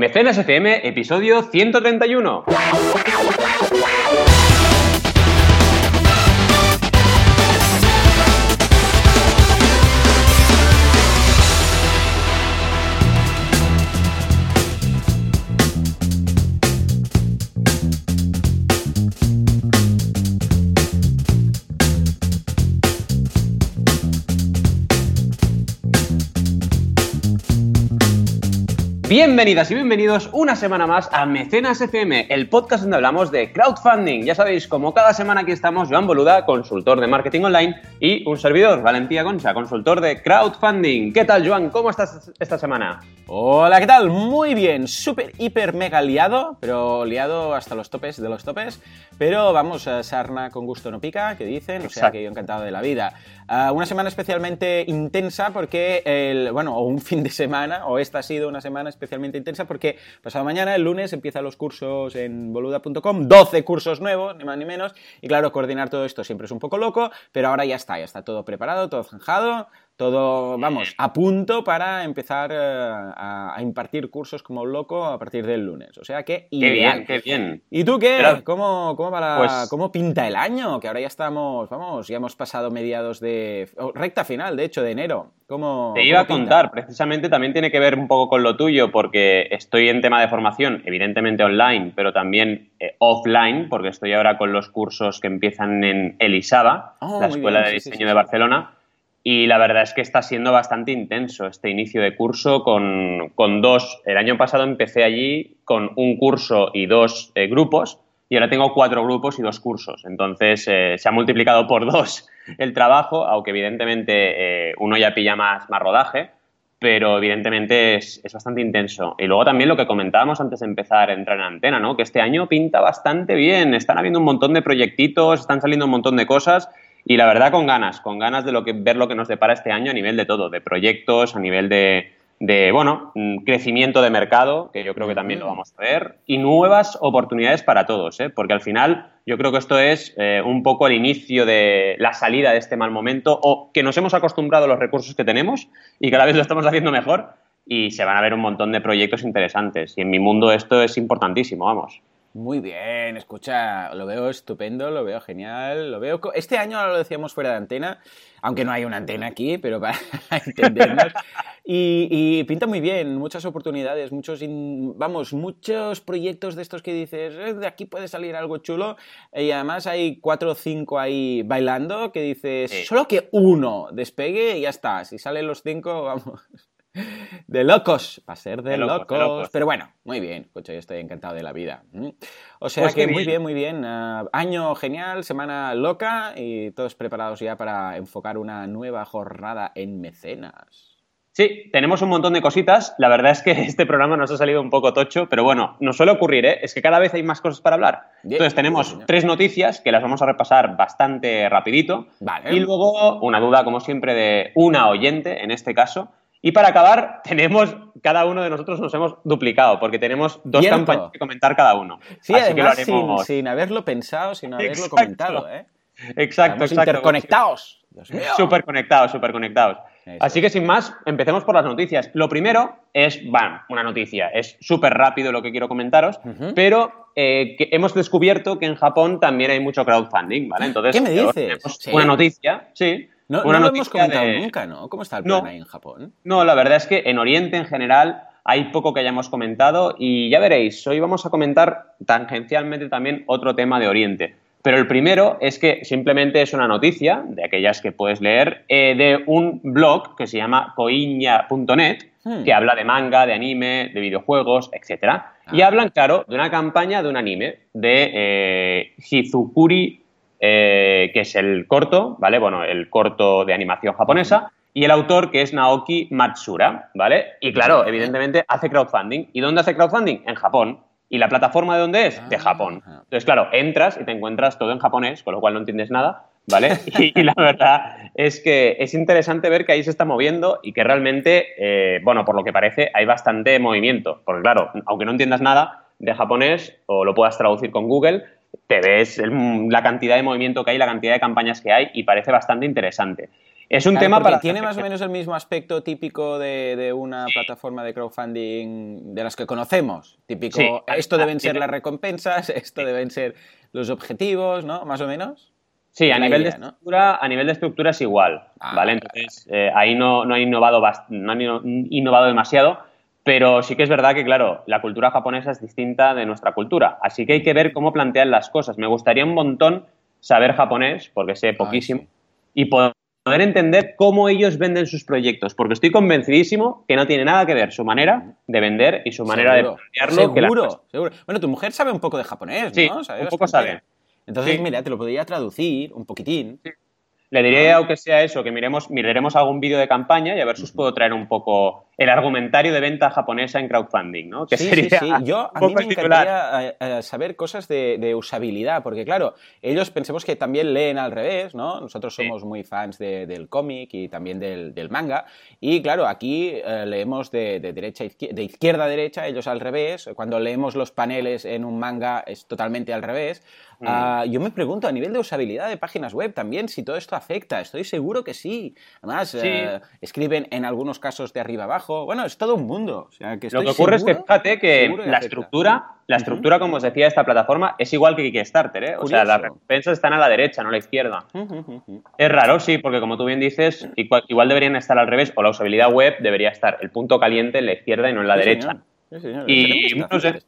Mecenas FM, episodio 131. Bienvenidas y bienvenidos una semana más a Mecenas FM, el podcast donde hablamos de crowdfunding. Ya sabéis, como cada semana aquí estamos, Joan Boluda, consultor de marketing online, y un servidor, Valentía Concha, consultor de crowdfunding. ¿Qué tal, Joan? ¿Cómo estás esta semana? Hola, ¿qué tal? Muy bien, súper, hiper, mega liado, pero liado hasta los topes de los topes. Pero vamos, a sarna con gusto no pica, que dicen, o sea que yo encantado de la vida. Uh, una semana especialmente intensa porque, el, bueno, o un fin de semana, o esta ha sido una semana especialmente intensa porque pasado mañana, el lunes, empiezan los cursos en boluda.com, 12 cursos nuevos, ni más ni menos, y claro, coordinar todo esto siempre es un poco loco, pero ahora ya está, ya está todo preparado, todo zanjado, todo, vamos, a punto para empezar eh, a, impartir cursos como loco a partir del lunes. O sea que ideal. Qué bien, qué bien. ¿Y tú qué? ¿Cómo, cómo, pues ¿Cómo pinta el año? Que ahora ya estamos, vamos, ya hemos pasado mediados de... recta final, de hecho, de enero. ¿Cómo, Te iba a contar, precisamente también tiene que ver un poco con lo tuyo, porque estoy en tema de formación, evidentemente online, pero también eh, offline, porque estoy ahora con los cursos que empiezan en Elisaba, oh, la Escuela de Diseño de Barcelona y la verdad es que está siendo bastante intenso este inicio de curso con, dos. El año pasado empecé allí con un curso y dos eh, grupos y ahora tengo cuatro grupos y dos cursos. Entonces eh, se ha multiplicado por dos el trabajo, aunque evidentemente eh, uno ya pilla más, más rodaje, pero evidentemente es, es, bastante intenso. Y luego también lo que comentábamos antes de empezar a entrar en antena, ¿no? que este año pinta bastante bien. Están habiendo un montón de proyectitos, están saliendo un montón de cosas y la verdad con ganas, con ganas de lo que, ver lo que nos depara este año a nivel de todo, de proyectos, a nivel de, de bueno, mm, crecimiento de mercado, que yo creo que también lo vamos a ver, y nuevas oportunidades para todos, ¿eh? porque al final yo creo que esto es eh, un poco el inicio de la salida de este mal momento o que nos hemos acostumbrado a los recursos que tenemos y cada vez lo estamos haciendo mejor y se van a ver un montón de proyectos interesantes. Y en mi mundo esto es importantísimo, vamos. Muy bien, escucha, lo veo estupendo, lo veo genial, lo veo... Este año ahora lo decíamos fuera de antena, aunque no hay una antena aquí, pero para entendernos. Y, pinta muy bien, muchas oportunidades, muchos, vamos, muchos proyectos de estos que dices, eh, de aquí puede salir algo chulo. Y además hay cuatro o cinco ahí bailando que dices, solo que uno despegue y ya está. Si salen los cinco, vamos. De locos, va a ser de, locos. Pero bueno, muy bien, escucha, yo estoy encantado de la vida. O sea pues que muy bien, muy bien. Ah, año genial, semana loca y todos preparados ya para enfocar una nueva jornada en mecenas. Sí, tenemos un montón de cositas. La verdad es que este programa nos ha salido un poco tocho, pero bueno, nos suele ocurrir, ¿eh? Es que cada vez hay más cosas para hablar. Entonces tenemos tres noticias que las vamos a repasar bastante rapidito. Y luego una duda, como siempre, de una oyente, en este caso, y para acabar, tenemos, cada uno de nosotros nos hemos duplicado, porque tenemos dos campañas que comentar cada uno. Sí, Así que lo haremos... sin, haberlo pensado, sin haberlo comentado, ¿eh? Exacto, Estamos interconectados. Súper conectados, súper conectados. Así que sin más, empecemos por las noticias. Lo primero es, bueno, una noticia, es súper rápido lo que quiero comentaros, pero eh, hemos descubierto que en Japón también hay mucho crowdfunding, ¿vale? Entonces, ¿qué me dices? Una noticia, sí no, no lo hemos comentado nunca, ¿no? ¿Cómo está el plan ahí en Japón? No, la verdad es que en Oriente en general hay poco que hayamos comentado y ya veréis, hoy vamos a comentar tangencialmente también otro tema de Oriente. Pero el primero es que simplemente es una noticia, de aquellas que puedes leer, eh, de un blog que se llama coiña.net, hmm. que habla de manga, de anime, de videojuegos, etc. Y ah. hablan, claro, de una campaña de un anime, de eh, Hizukuri eh, que es el corto, ¿vale? Bueno, el corto de animación japonesa, y el autor que es Naoki Matsura, ¿vale? Y claro, evidentemente hace crowdfunding. ¿Y dónde hace crowdfunding? En Japón. ¿Y la plataforma de dónde es? De ah, Japón. Entonces, claro, entras y te encuentras todo en japonés, con lo cual no entiendes nada, ¿vale? Y, la verdad es que es interesante ver que ahí se está moviendo y que realmente, eh, bueno, por lo que parece, hay bastante movimiento. Porque claro, aunque no entiendas nada de japonés o lo puedas traducir con Google, te ves la cantidad de movimiento que hay, la cantidad de campañas que hay y parece bastante interesante. Es un tema para... Tiene más o menos el mismo aspecto típico de, una plataforma de crowdfunding de las que conocemos. Típico, esto deben ser las recompensas, esto deben ser los objetivos, ¿no? Más o menos. Sí, a nivel, de estructura, a nivel de estructura es igual, ah, ¿vale? Entonces, eh, ahí no, no, innovado no han innovado demasiado, pero sí que es verdad que, claro, la cultura japonesa es distinta de nuestra cultura, así que hay que ver cómo plantean las cosas. Me gustaría un montón saber japonés, porque sé poquísimo, y poder entender cómo ellos venden sus proyectos, porque estoy convencidísimo que no tiene nada que ver su manera de vender y su manera de plantearlo. Seguro, seguro. Bueno, tu mujer sabe un poco de japonés, ¿no? Sí, un poco sabe. Entonces, mira, te lo podría traducir un poquitín. Le diré, aunque sea eso, que miremos, miraremos algún vídeo de campaña y a ver si os puedo traer un poco el argumentario de venta japonesa en crowdfunding, ¿no? Que sí, sí, sí. Yo, a mí me encantaría eh, eh, saber cosas de, usabilidad, porque claro, ellos pensemos que también leen al revés, ¿no? Nosotros somos muy fans del cómic y también del, manga, y claro, aquí eh, leemos de, derecha de izquierda a derecha, ellos al revés. Cuando leemos los paneles en un manga es totalmente al revés. Mm. Ah, yo me pregunto a nivel de usabilidad de páginas web también si todo esto afecta. Estoy seguro que sí. Además, eh, escriben en algunos casos de arriba abajo. Bueno, es todo un mundo. Lo que ocurre es que fíjate que la estructura, la estructura, como os decía, de esta plataforma es igual que Kickstarter. ¿eh? O sea, las recompensas están a la derecha, no a la izquierda. Es raro, sí, porque como tú bien dices, igual, deberían estar al revés, o la usabilidad web debería estar el punto caliente en la izquierda y no en la derecha. Y no sé,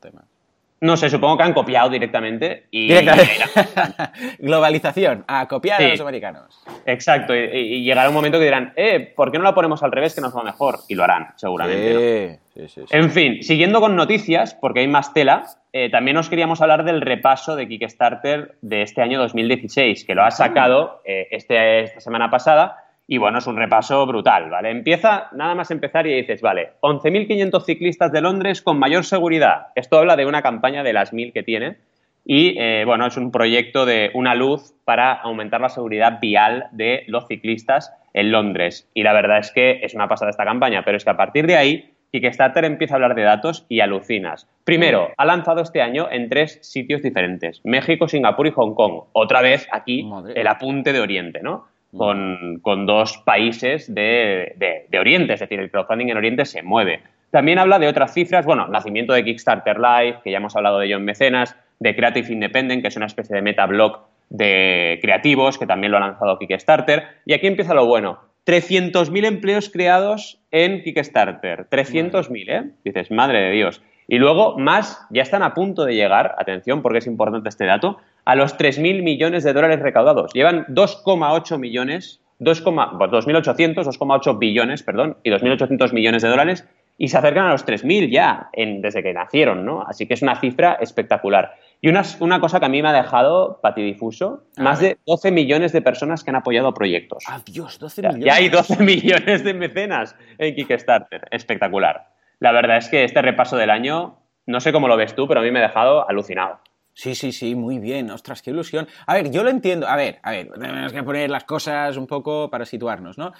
no sé, supongo que han copiado directamente y... Globalización, a copiar a los americanos. Exacto, y, llegará un momento que dirán, eh, ¿por qué no la ponemos al revés que nos va mejor? Y lo harán, seguramente. Sí, sí, en fin, siguiendo con noticias, porque hay más tela, eh, también os queríamos hablar del repaso de Kickstarter de este año 2016, que lo ha sacado eh, este, esta semana pasada y bueno, es un repaso brutal, ¿vale? Empieza, nada más empezar y dices, vale, 11.500 ciclistas de Londres con mayor seguridad. Esto habla de una campaña de las 1.000 que tiene. Y eh, bueno, es un proyecto de una luz para aumentar la seguridad vial de los ciclistas en Londres. Y la verdad es que es una pasada esta campaña, pero es que a partir de ahí Kickstarter empieza a hablar de datos y alucinas. Primero, ha lanzado este año en tres sitios diferentes, México, Singapur y Hong Kong. Otra vez aquí el apunte de Oriente, ¿no? Con, dos países de, Oriente, es decir, el crowdfunding en Oriente se mueve. También habla de otras cifras, bueno, nacimiento de Kickstarter Live, que ya hemos hablado de ello en Mecenas, de Creative Independent, que es una especie de metablog de creativos, que también lo ha lanzado Kickstarter. Y aquí empieza lo bueno. 300.000 empleos creados en Kickstarter. 300.000, ¿eh? Dices, madre de Dios. Y luego más, ya están a punto de llegar, atención porque es importante este dato, a los 3.000 millones de dólares recaudados. Llevan 2,8 millones, 2.800, 2,8 billones, perdón, y 2.800 millones de dólares y se acercan a los 3.000 ya desde que nacieron, ¿no? Así que es una cifra espectacular. Y una, una cosa que a mí me ha dejado patidifuso, más de 12 millones de personas que han apoyado proyectos. Adiós, 12 millones. Ya hay 12 millones de mecenas en Kickstarter. Espectacular. La verdad es que este repaso del año, no sé cómo lo ves tú, pero a mí me ha dejado alucinado. Sí, sí, sí, muy bien. Ostras, qué ilusión. A ver, yo lo entiendo. A ver, a ver, tenemos que poner las cosas un poco para situarnos, ¿no?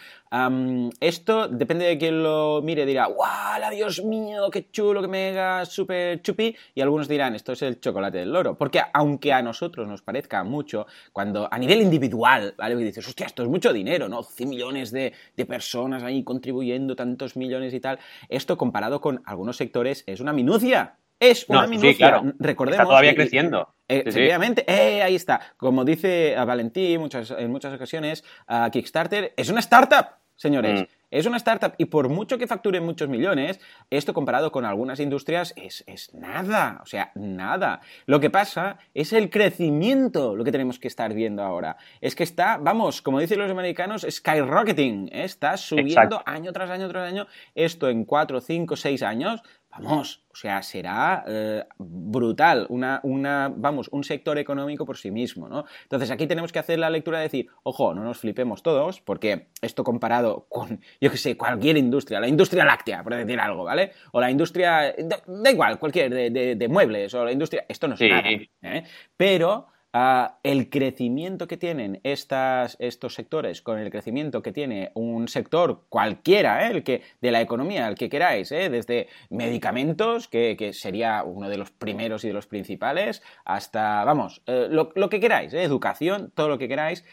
esto depende de quién lo mire, dirá, ¡guau! Dios mío! ¡Qué chulo, qué mega, súper chupi! Y algunos dirán, esto es el chocolate del loro. Porque aunque a nosotros nos parezca mucho, cuando a nivel individual, ¿vale? Y dices, hostia, esto es mucho dinero, ¿no? 100 millones de, de personas ahí contribuyendo, tantos millones y tal. Esto comparado con algunos sectores es una minucia. Es una minucia. Recordemos. Está todavía creciendo. Eh, efectivamente, eh, ahí está. Como dice Valentín muchas, en muchas ocasiones, Kickstarter es una startup, señores. Mm. Es una startup y por mucho que facture muchos millones, esto comparado con algunas industrias es, es, nada, o sea, nada. Lo que pasa es el crecimiento, lo que tenemos que estar viendo ahora. Es que está, vamos, como dicen los americanos, skyrocketing, ¿eh? está subiendo año tras año tras año. Esto en 4, 5, 6 años vamos, o sea, será eh, brutal, una, una, vamos, un sector económico por sí mismo, ¿no? Entonces aquí tenemos que hacer la lectura de decir, ojo, no nos flipemos todos, porque esto comparado con, yo que sé, cualquier industria, la industria láctea, por decir algo, ¿vale? O la industria, da, igual, cualquier, de, de, muebles, o la industria, esto no es nada, ¿eh? Pero el crecimiento que tienen estas, estos sectores con el crecimiento que tiene un sector cualquiera, ¿eh? el que, de la economía, el que queráis, ¿eh? desde medicamentos, que, sería uno de los primeros y de los principales, hasta, vamos, eh, lo, que queráis, educación, todo lo que queráis,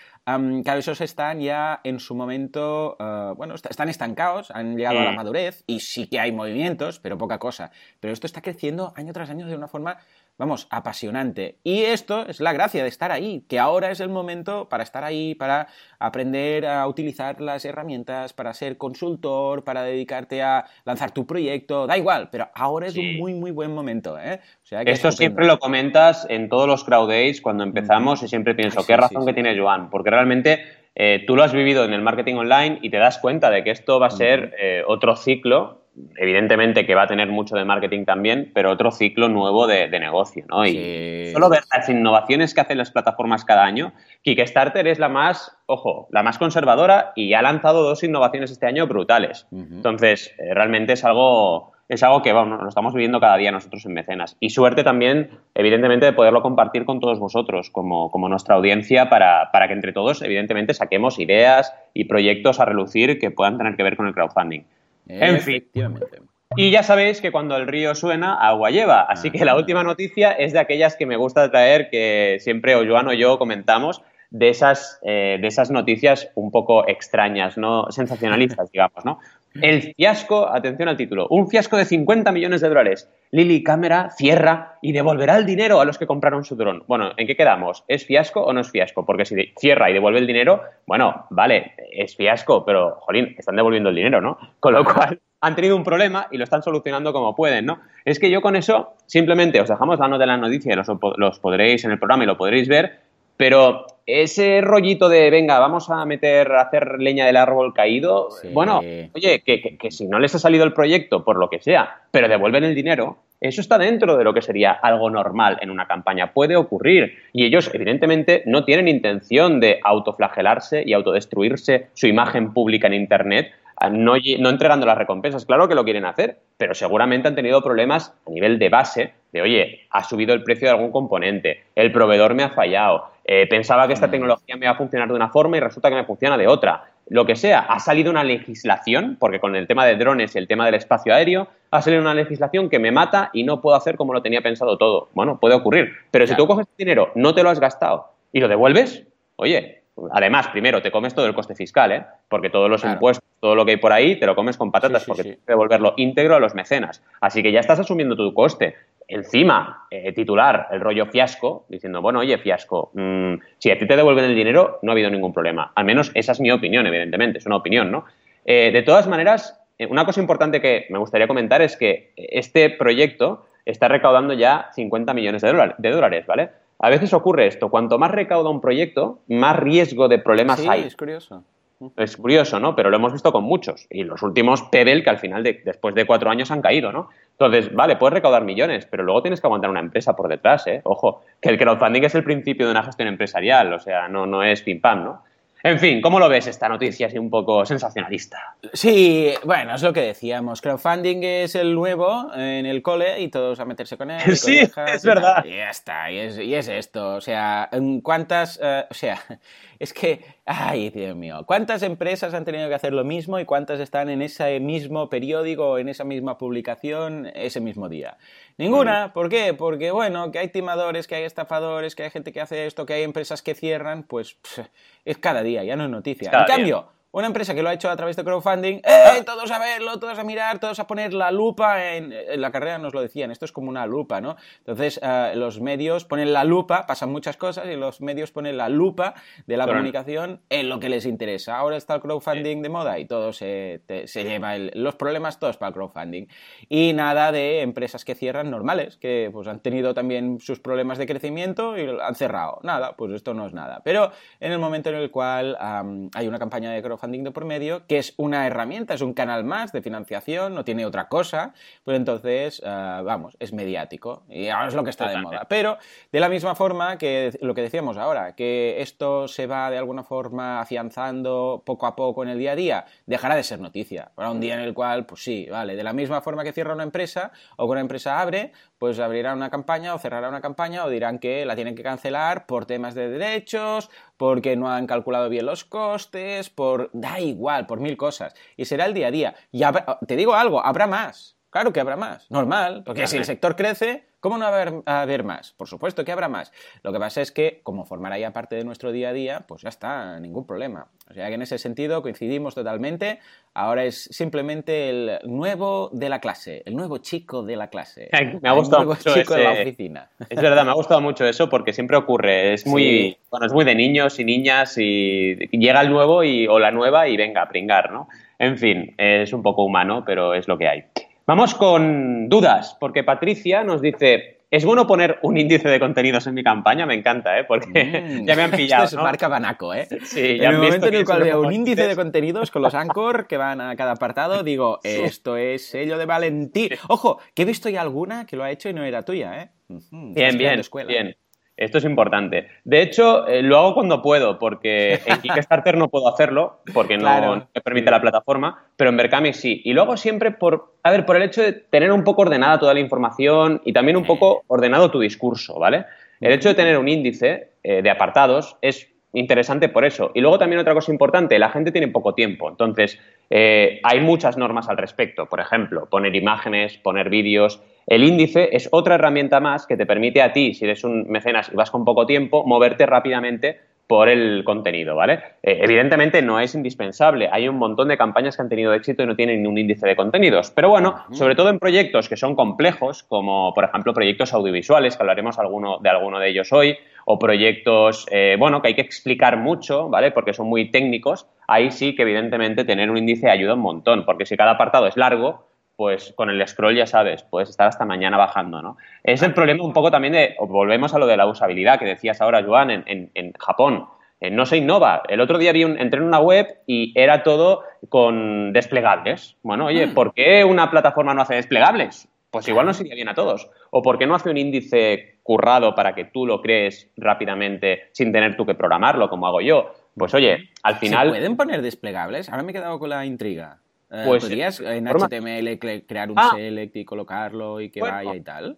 claro, esos están ya en su momento, bueno, están estancados, han llegado a la mm. madurez y sí que hay movimientos, pero poca cosa. Pero esto está creciendo año tras año de una forma vamos, apasionante. Y esto es la gracia de estar ahí, que ahora es el momento para estar ahí, para aprender a utilizar las herramientas, para ser consultor, para dedicarte a lanzar tu proyecto, da igual, pero ahora es un muy, muy buen momento. ¿eh? Esto siempre lo comentas en todos los crowd days cuando empezamos y siempre pienso, qué razón que tiene Joan, porque realmente eh, tú lo has vivido en el marketing online y te das cuenta de que esto va a ser eh, otro ciclo evidentemente que va a tener mucho de marketing también, pero otro ciclo nuevo de, negocio, ¿no? Y solo ver las innovaciones que hacen las plataformas cada año, Kickstarter es la más, ojo, la más conservadora y ha lanzado dos innovaciones este año brutales. Entonces, eh, realmente es algo, es algo que bueno, lo estamos viviendo cada día nosotros en Mecenas. Y suerte también, evidentemente, de poderlo compartir con todos vosotros, como, como nuestra audiencia, para, para que entre todos, evidentemente, saquemos ideas y proyectos a relucir que puedan tener que ver con el crowdfunding. En fin. Y ya sabéis que cuando el río suena, agua lleva. Así que la ah. última noticia es de aquellas que me gusta traer, que siempre o Joan o yo comentamos, de esas, eh, de esas noticias un poco extrañas, ¿no? Sensacionalistas, digamos, ¿no? El fiasco, atención al título, un fiasco de 50 millones de dólares. Lily Cámara cierra y devolverá el dinero a los que compraron su dron. Bueno, ¿en qué quedamos? ¿Es fiasco o no es fiasco? Porque si cierra y devuelve el dinero, bueno, vale, es fiasco, pero, jolín, están devolviendo el dinero, ¿no? Con lo cual han tenido un problema y lo están solucionando como pueden, ¿no? Es que yo con eso simplemente os dejamos la nota de la noticia y los, los podréis en el programa y lo podréis ver, pero ese rollito de, venga, vamos a meter, a hacer leña del árbol caído, bueno, oye, que, que, si no les ha salido el proyecto por lo que sea, pero devuelven el dinero, eso está dentro de lo que sería algo normal en una campaña. Puede ocurrir. Y ellos, evidentemente, no tienen intención de autoflagelarse y autodestruirse su imagen pública en Internet no, no, entregando las recompensas. Claro que lo quieren hacer, pero seguramente han tenido problemas a nivel de base, de oye, ha subido el precio de algún componente, el proveedor me ha fallado, eh, pensaba que esta mm. tecnología me iba a funcionar de una forma y resulta que me funciona de otra. Lo que sea, ha salido una legislación, porque con el tema de drones y el tema del espacio aéreo, ha salido una legislación que me mata y no puedo hacer como lo tenía pensado todo. Bueno, puede ocurrir. Pero si tú coges dinero, no te lo has gastado y lo devuelves, oye, además, primero te comes todo el coste fiscal, ¿eh? porque todos los impuestos, todo lo que hay por ahí, te lo comes con patatas, porque tienes que devolverlo íntegro a los mecenas. Así que ya estás asumiendo tu coste encima eh, titular el rollo fiasco, diciendo, bueno, oye, fiasco, mm, si a ti te devuelven el dinero, no ha habido ningún problema. Al menos esa es mi opinión, evidentemente, es una opinión, ¿no? Eh, de todas maneras, eh, una cosa importante que me gustaría comentar es que este proyecto está recaudando ya 50 millones de, de dólares, ¿vale? A veces ocurre esto, cuanto más recauda un proyecto, más riesgo de problemas hay. Sí, es curioso. Es curioso, ¿no? Pero lo hemos visto con muchos. Y los últimos Pebble, que al final, de, después de cuatro años, han caído, ¿no? Entonces, vale, puedes recaudar millones, pero luego tienes que aguantar una empresa por detrás, ¿eh? Ojo, que el crowdfunding es el principio de una gestión empresarial, o sea, no, no es pim pam, ¿no? En fin, ¿cómo lo ves esta noticia así un poco sensacionalista? Sí, bueno, es lo que decíamos. Crowdfunding es el nuevo en el cole y todos a meterse con él. Sí, es verdad. Y ya está, y es, esto. O sea, ¿cuántas...? Eh, o sea, es que, ay, Dios mío, ¿cuántas empresas han tenido que hacer lo mismo y cuántas están en ese mismo periódico en esa misma publicación ese mismo día? Ninguna. ¿Por qué? Porque, bueno, que hay timadores, que hay estafadores, que hay gente que hace esto, que hay empresas que cierran, pues es cada día, ya no es noticia. en cambio, una empresa que lo ha hecho a través de crowdfunding, ¡eh! Todos a verlo, todos a mirar, todos a poner la lupa en, la carrera nos lo decían, esto es como una lupa, ¿no? Entonces, eh, los medios ponen la lupa, pasan muchas cosas y los medios ponen la lupa de la comunicación en lo que les interesa. Ahora está el crowdfunding de moda y todo se, se lleva los problemas todos para el crowdfunding. Y nada de empresas que cierran normales, que pues han tenido también sus problemas de crecimiento y han cerrado. Nada, pues esto no es nada. Pero en el momento en el cual hay una campaña de crowdfunding crowdfunding de por medio, que es una herramienta, es un canal más de financiación, no tiene otra cosa, pues entonces, eh, vamos, es mediático y ahora es lo que está de moda. Pero de la misma forma que lo que decíamos ahora, que esto se va de alguna forma afianzando poco a poco en el día a día, dejará de ser noticia. Habrá un día en el cual, pues sí, vale, de la misma forma que cierra una empresa o que una empresa abre, pues abrirá una campaña o cerrará una campaña o dirán que la tienen que cancelar por temas de derechos porque no han calculado bien los costes, por... da igual, por mil cosas. Y será el día a día. Y te digo algo, habrá más. Claro que habrá más, normal, porque si el sector crece, ¿cómo no va a haber, más? Por supuesto que habrá más. Lo que pasa es que, como formará ya parte de nuestro día a día, pues ya está, ningún problema. O sea que en ese sentido coincidimos totalmente. Ahora es simplemente el nuevo de la clase, el nuevo chico de la clase. Me ha gustado mucho chico de la oficina. Es verdad, me ha gustado mucho eso porque siempre ocurre. Es muy, bueno, es muy de niños y niñas y llega el nuevo y, o la nueva y venga a pringar, ¿no? En fin, es un poco humano, pero es lo que hay. Vamos con dudas, porque Patricia nos dice, ¿es bueno poner un índice de contenidos en mi campaña? Me encanta, ¿eh? Porque mm. ya me han pillado. Esto es marca Banaco, ¿eh? Sí, ya en el momento en el cual veo un índice de contenidos con los anchor que van a cada apartado, digo, esto es sello de Valentín. Ojo, que he visto ya alguna que lo ha hecho y no era tuya, ¿eh? Bien, bien, bien. Esto es importante. De hecho, eh, lo hago cuando puedo, porque en Kickstarter no puedo hacerlo, porque no me permite la plataforma, pero en Berkami sí. Y lo hago siempre por, a ver, por el hecho de tener un poco ordenada toda la información y también un poco ordenado tu discurso, ¿vale? El hecho de tener un índice eh, de apartados es interesante por eso. Y luego también otra cosa importante, la gente tiene poco tiempo, entonces eh, hay muchas normas al respecto. Por ejemplo, poner imágenes, poner vídeos. El índice es otra herramienta más que te permite a ti, si eres un mecenas y vas con poco tiempo, moverte rápidamente por el contenido, ¿vale? Eh, evidentemente no es indispensable. Hay un montón de campañas que han tenido éxito y no tienen un índice de contenidos. Pero bueno, sobre todo en proyectos que son complejos, como por ejemplo proyectos audiovisuales, que hablaremos alguno, de alguno de ellos hoy, o proyectos, eh, bueno, que hay que explicar mucho, ¿vale? Porque son muy técnicos. Ahí sí que evidentemente tener un índice ayuda un montón, porque si cada apartado es largo, pues con el scroll ya sabes, puedes estar hasta mañana bajando, ¿no? Es el problema un poco también de, volvemos a lo de la usabilidad que decías ahora, Joan, en, Japón. Eh, no se innova. El otro día vi un, entré en una web y era todo con desplegables. Bueno, oye, mm. ¿por qué una plataforma no hace desplegables? Pues igual no sería bien a todos. ¿O por qué no hace un índice currado para que tú lo crees rápidamente sin tener tú que programarlo, como hago yo? Pues oye, al final... ¿Se pueden poner desplegables? Ahora me he quedado con la intriga. Eh, pues, ¿Podrías en HTML crear un ah. select y colocarlo y que vaya y tal?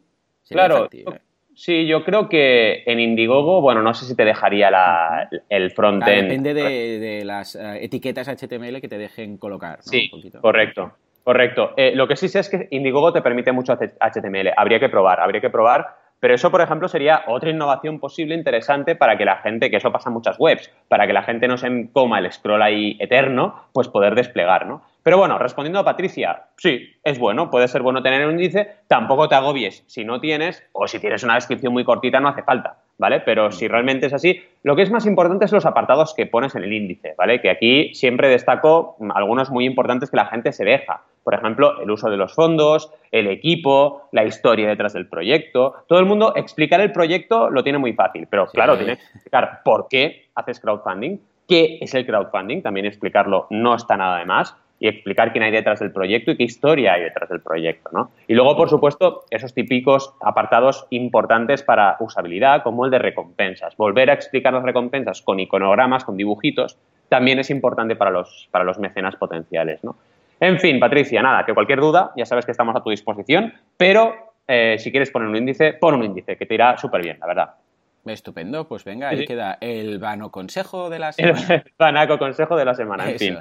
claro. ¿eh? Sí, yo creo que en Indiegogo, bueno, no sé si te dejaría la, el frontend. depende de, las eh, etiquetas HTML que te dejen colocar. ¿no? Sí, correcto. Correcto. lo que sí sé es que Indiegogo te permite mucho HTML. Habría que probar, habría que probar pero eso, por ejemplo, sería otra innovación posible interesante para que la gente, que eso pasa en muchas webs, para que la gente no se coma el scroll ahí eterno, pues poder desplegar, ¿no? Pero bueno, respondiendo a Patricia, sí, es bueno, puede ser bueno tener un índice, tampoco te agobies si no tienes, o si tienes una descripción muy cortita no hace falta, ¿vale? Pero si realmente es así, lo que es más importante es los apartados que pones en el índice, ¿vale? Que aquí siempre destaco algunos muy importantes que la gente se deja. Por ejemplo, el uso de los fondos, el equipo, la historia detrás del proyecto. Todo el mundo explicar el proyecto lo tiene muy fácil, pero claro, tiene que explicar por qué haces crowdfunding, qué es el crowdfunding, también explicarlo no está nada de más y explicar quién hay detrás del proyecto y qué historia hay detrás del proyecto. ¿no? Y luego, por supuesto, esos típicos apartados importantes para usabilidad, como el de recompensas. Volver a explicar las recompensas con iconogramas, con dibujitos, también es importante para los, para los mecenas potenciales. ¿no? En fin, Patricia, nada, que cualquier duda, ya sabes que estamos a tu disposición, pero eh, si quieres poner un índice, pon un índice, que te irá súper bien, la verdad. Estupendo, pues venga, ahí queda el vano consejo de la semana. El vanaco consejo de la semana, en fin.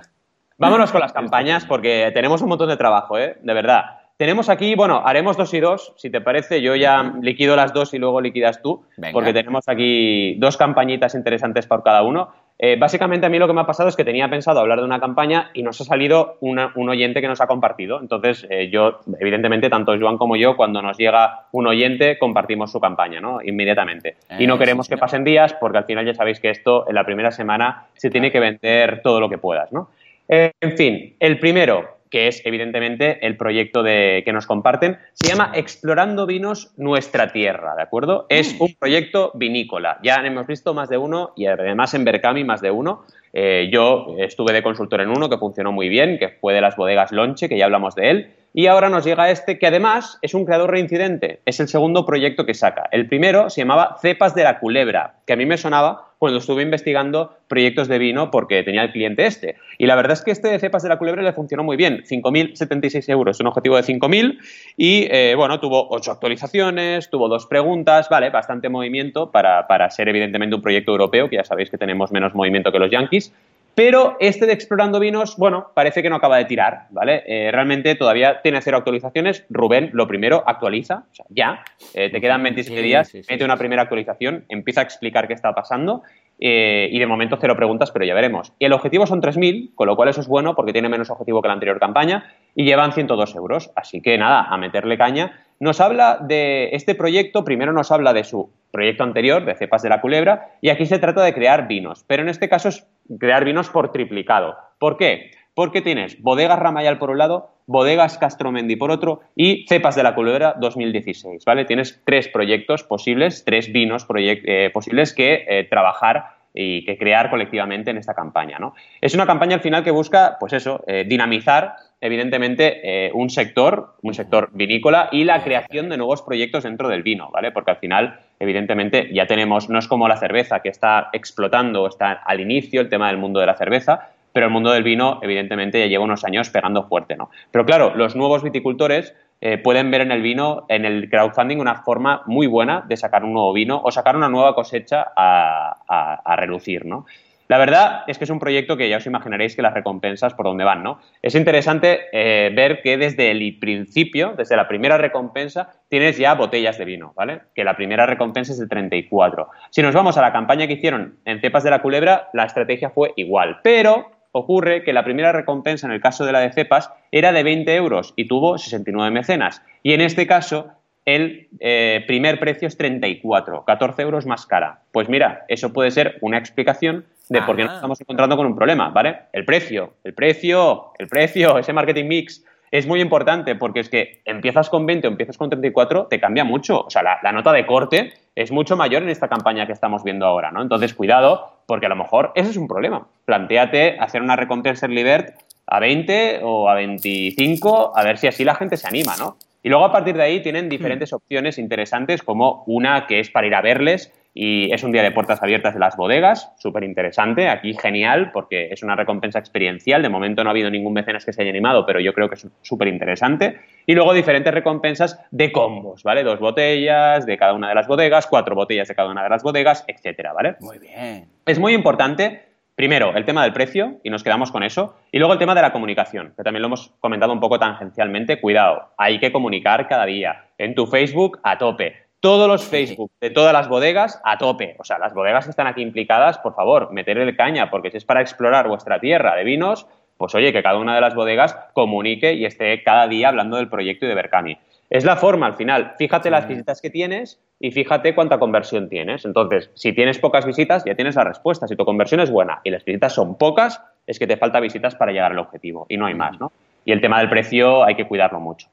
Vámonos con las campañas porque tenemos un montón de trabajo, ¿eh? De verdad. Tenemos aquí, bueno, haremos dos y dos, si te parece. Yo ya liquido las dos y luego liquidas tú, porque tenemos aquí dos campañitas interesantes por cada uno. Eh, básicamente a mí lo que me ha pasado es que tenía pensado hablar de una campaña y nos ha salido un oyente que nos ha compartido. Entonces, eh, yo, evidentemente, tanto Joan como yo, cuando nos llega un oyente, compartimos su campaña, ¿no? Inmediatamente. y no queremos que pasen días, porque al final ya sabéis que esto, en la primera semana, se tiene que vender todo lo que puedas, ¿no? En fin, el primero, que es evidentemente el proyecto de, que nos comparten, se llama Explorando Vinos Nuestra Tierra, ¿de acuerdo? Es mm. un proyecto vinícola. Ya hemos visto más de uno y además en Berkami más de uno. Eh, yo estuve de consultor en uno que funcionó muy bien, que fue de las bodegas Lonche, que ya hablamos de él. Y ahora nos llega este que además es un creador reincidente. Es el segundo proyecto que saca. El primero se llamaba Cepas de la Culebra, que a mí me sonaba cuando estuve investigando proyectos de vino porque tenía el cliente este. Y la verdad es que este de Cepas de la Culebra le funcionó muy bien. 5.076 euros, un objetivo de 5.000 y eh, bueno, tuvo ocho actualizaciones, tuvo dos preguntas, vale, bastante movimiento para, para ser evidentemente un proyecto europeo, que ya sabéis que tenemos menos movimiento que los Yankees. Pero este de Explorando Vinos, bueno, parece que no acaba de tirar, ¿vale? Eh, realmente todavía tiene cero actualizaciones. Rubén, lo primero, actualiza, o sea, ya. Eh, te quedan 27 días, mete una primera actualización, empieza a explicar qué está pasando eh, y de momento cero preguntas, pero ya veremos. Y el objetivo son 3.000, con lo cual eso es bueno porque tiene menos objetivo que la anterior campaña y llevan 102 euros. Así que nada, a meterle caña. Nos habla de este proyecto, primero nos habla de su proyecto anterior, de cepas de la culebra, y aquí se trata de crear vinos, pero en este caso es crear vinos por triplicado. ¿Por qué? Porque tienes bodegas Ramayal por un lado, bodegas Castromendi por otro y cepas de la culebra 2016, ¿vale? Tienes tres proyectos posibles, tres vinos eh, posibles que eh, trabajar y que crear colectivamente en esta campaña, ¿no? Es una campaña al final que busca, pues eso, eh, dinamizar evidentemente un sector, un sector vinícola y la creación de nuevos proyectos dentro del vino, ¿vale? Porque al final, evidentemente, ya tenemos, no es como la cerveza que está explotando, está al inicio el tema del mundo de la cerveza, pero el mundo del vino, evidentemente, ya lleva unos años pegando fuerte, ¿no? Pero claro, los nuevos viticultores eh, pueden ver en el vino, en el crowdfunding, una forma muy buena de sacar un nuevo vino o sacar una nueva cosecha a, relucir, ¿no? La verdad es que es un proyecto que ya os imaginaréis que las recompensas por dónde van, ¿no? Es interesante eh, ver que desde el principio, desde la primera recompensa, tienes ya botellas de vino, ¿vale? Que la primera recompensa es de 34. Si nos vamos a la campaña que hicieron en Cepas de la Culebra, la estrategia fue igual, pero ocurre que la primera recompensa en el caso de la de cepas era de 20 euros y tuvo 69 mecenas. Y en este caso, el eh, primer precio es 34, 14 euros más cara. Pues mira, eso puede ser una explicación de por qué nos estamos encontrando con un problema, ¿vale? El precio, el precio, el precio, ese marketing mix es muy importante porque es que empiezas con 20 o empiezas con 34, te cambia mucho. O sea, la, nota de corte es mucho mayor en esta campaña que estamos viendo ahora, ¿no? Entonces, cuidado, porque a lo mejor ese es un problema. Plantéate hacer una recompensa en Libert a 20 o a 25, a ver si así la gente se anima, ¿no? Y luego a partir de ahí tienen diferentes opciones interesantes, como una que es para ir a verles y es un día de puertas abiertas de las bodegas, súper interesante, aquí genial porque es una recompensa experiencial, de momento no ha habido ningún mecenas que se haya animado, pero yo creo que es súper interesante. Y luego diferentes recompensas de combos, ¿vale? Dos botellas de cada una de las bodegas, cuatro botellas de cada una de las bodegas, etcétera, ¿vale? Muy bien. Es muy importante Primero, el tema del precio, y nos quedamos con eso. Y luego el tema de la comunicación, que también lo hemos comentado un poco tangencialmente. Cuidado, hay que comunicar cada día. En tu Facebook, a tope todos los Facebook de todas las bodegas a tope. O sea, las bodegas que están aquí implicadas, por favor, meterle caña, porque si es para explorar vuestra tierra de vinos, pues oye, que cada una de las bodegas comunique y esté cada día hablando del proyecto y de Berkami. Es la forma al final. Fíjate las visitas que tienes y fíjate cuánta conversión tienes. Entonces, si tienes pocas visitas, ya tienes la respuesta. Si tu conversión es buena y las visitas son pocas, es que te falta visitas para llegar al objetivo y no hay más, ¿no? Y el tema del precio hay que cuidarlo mucho.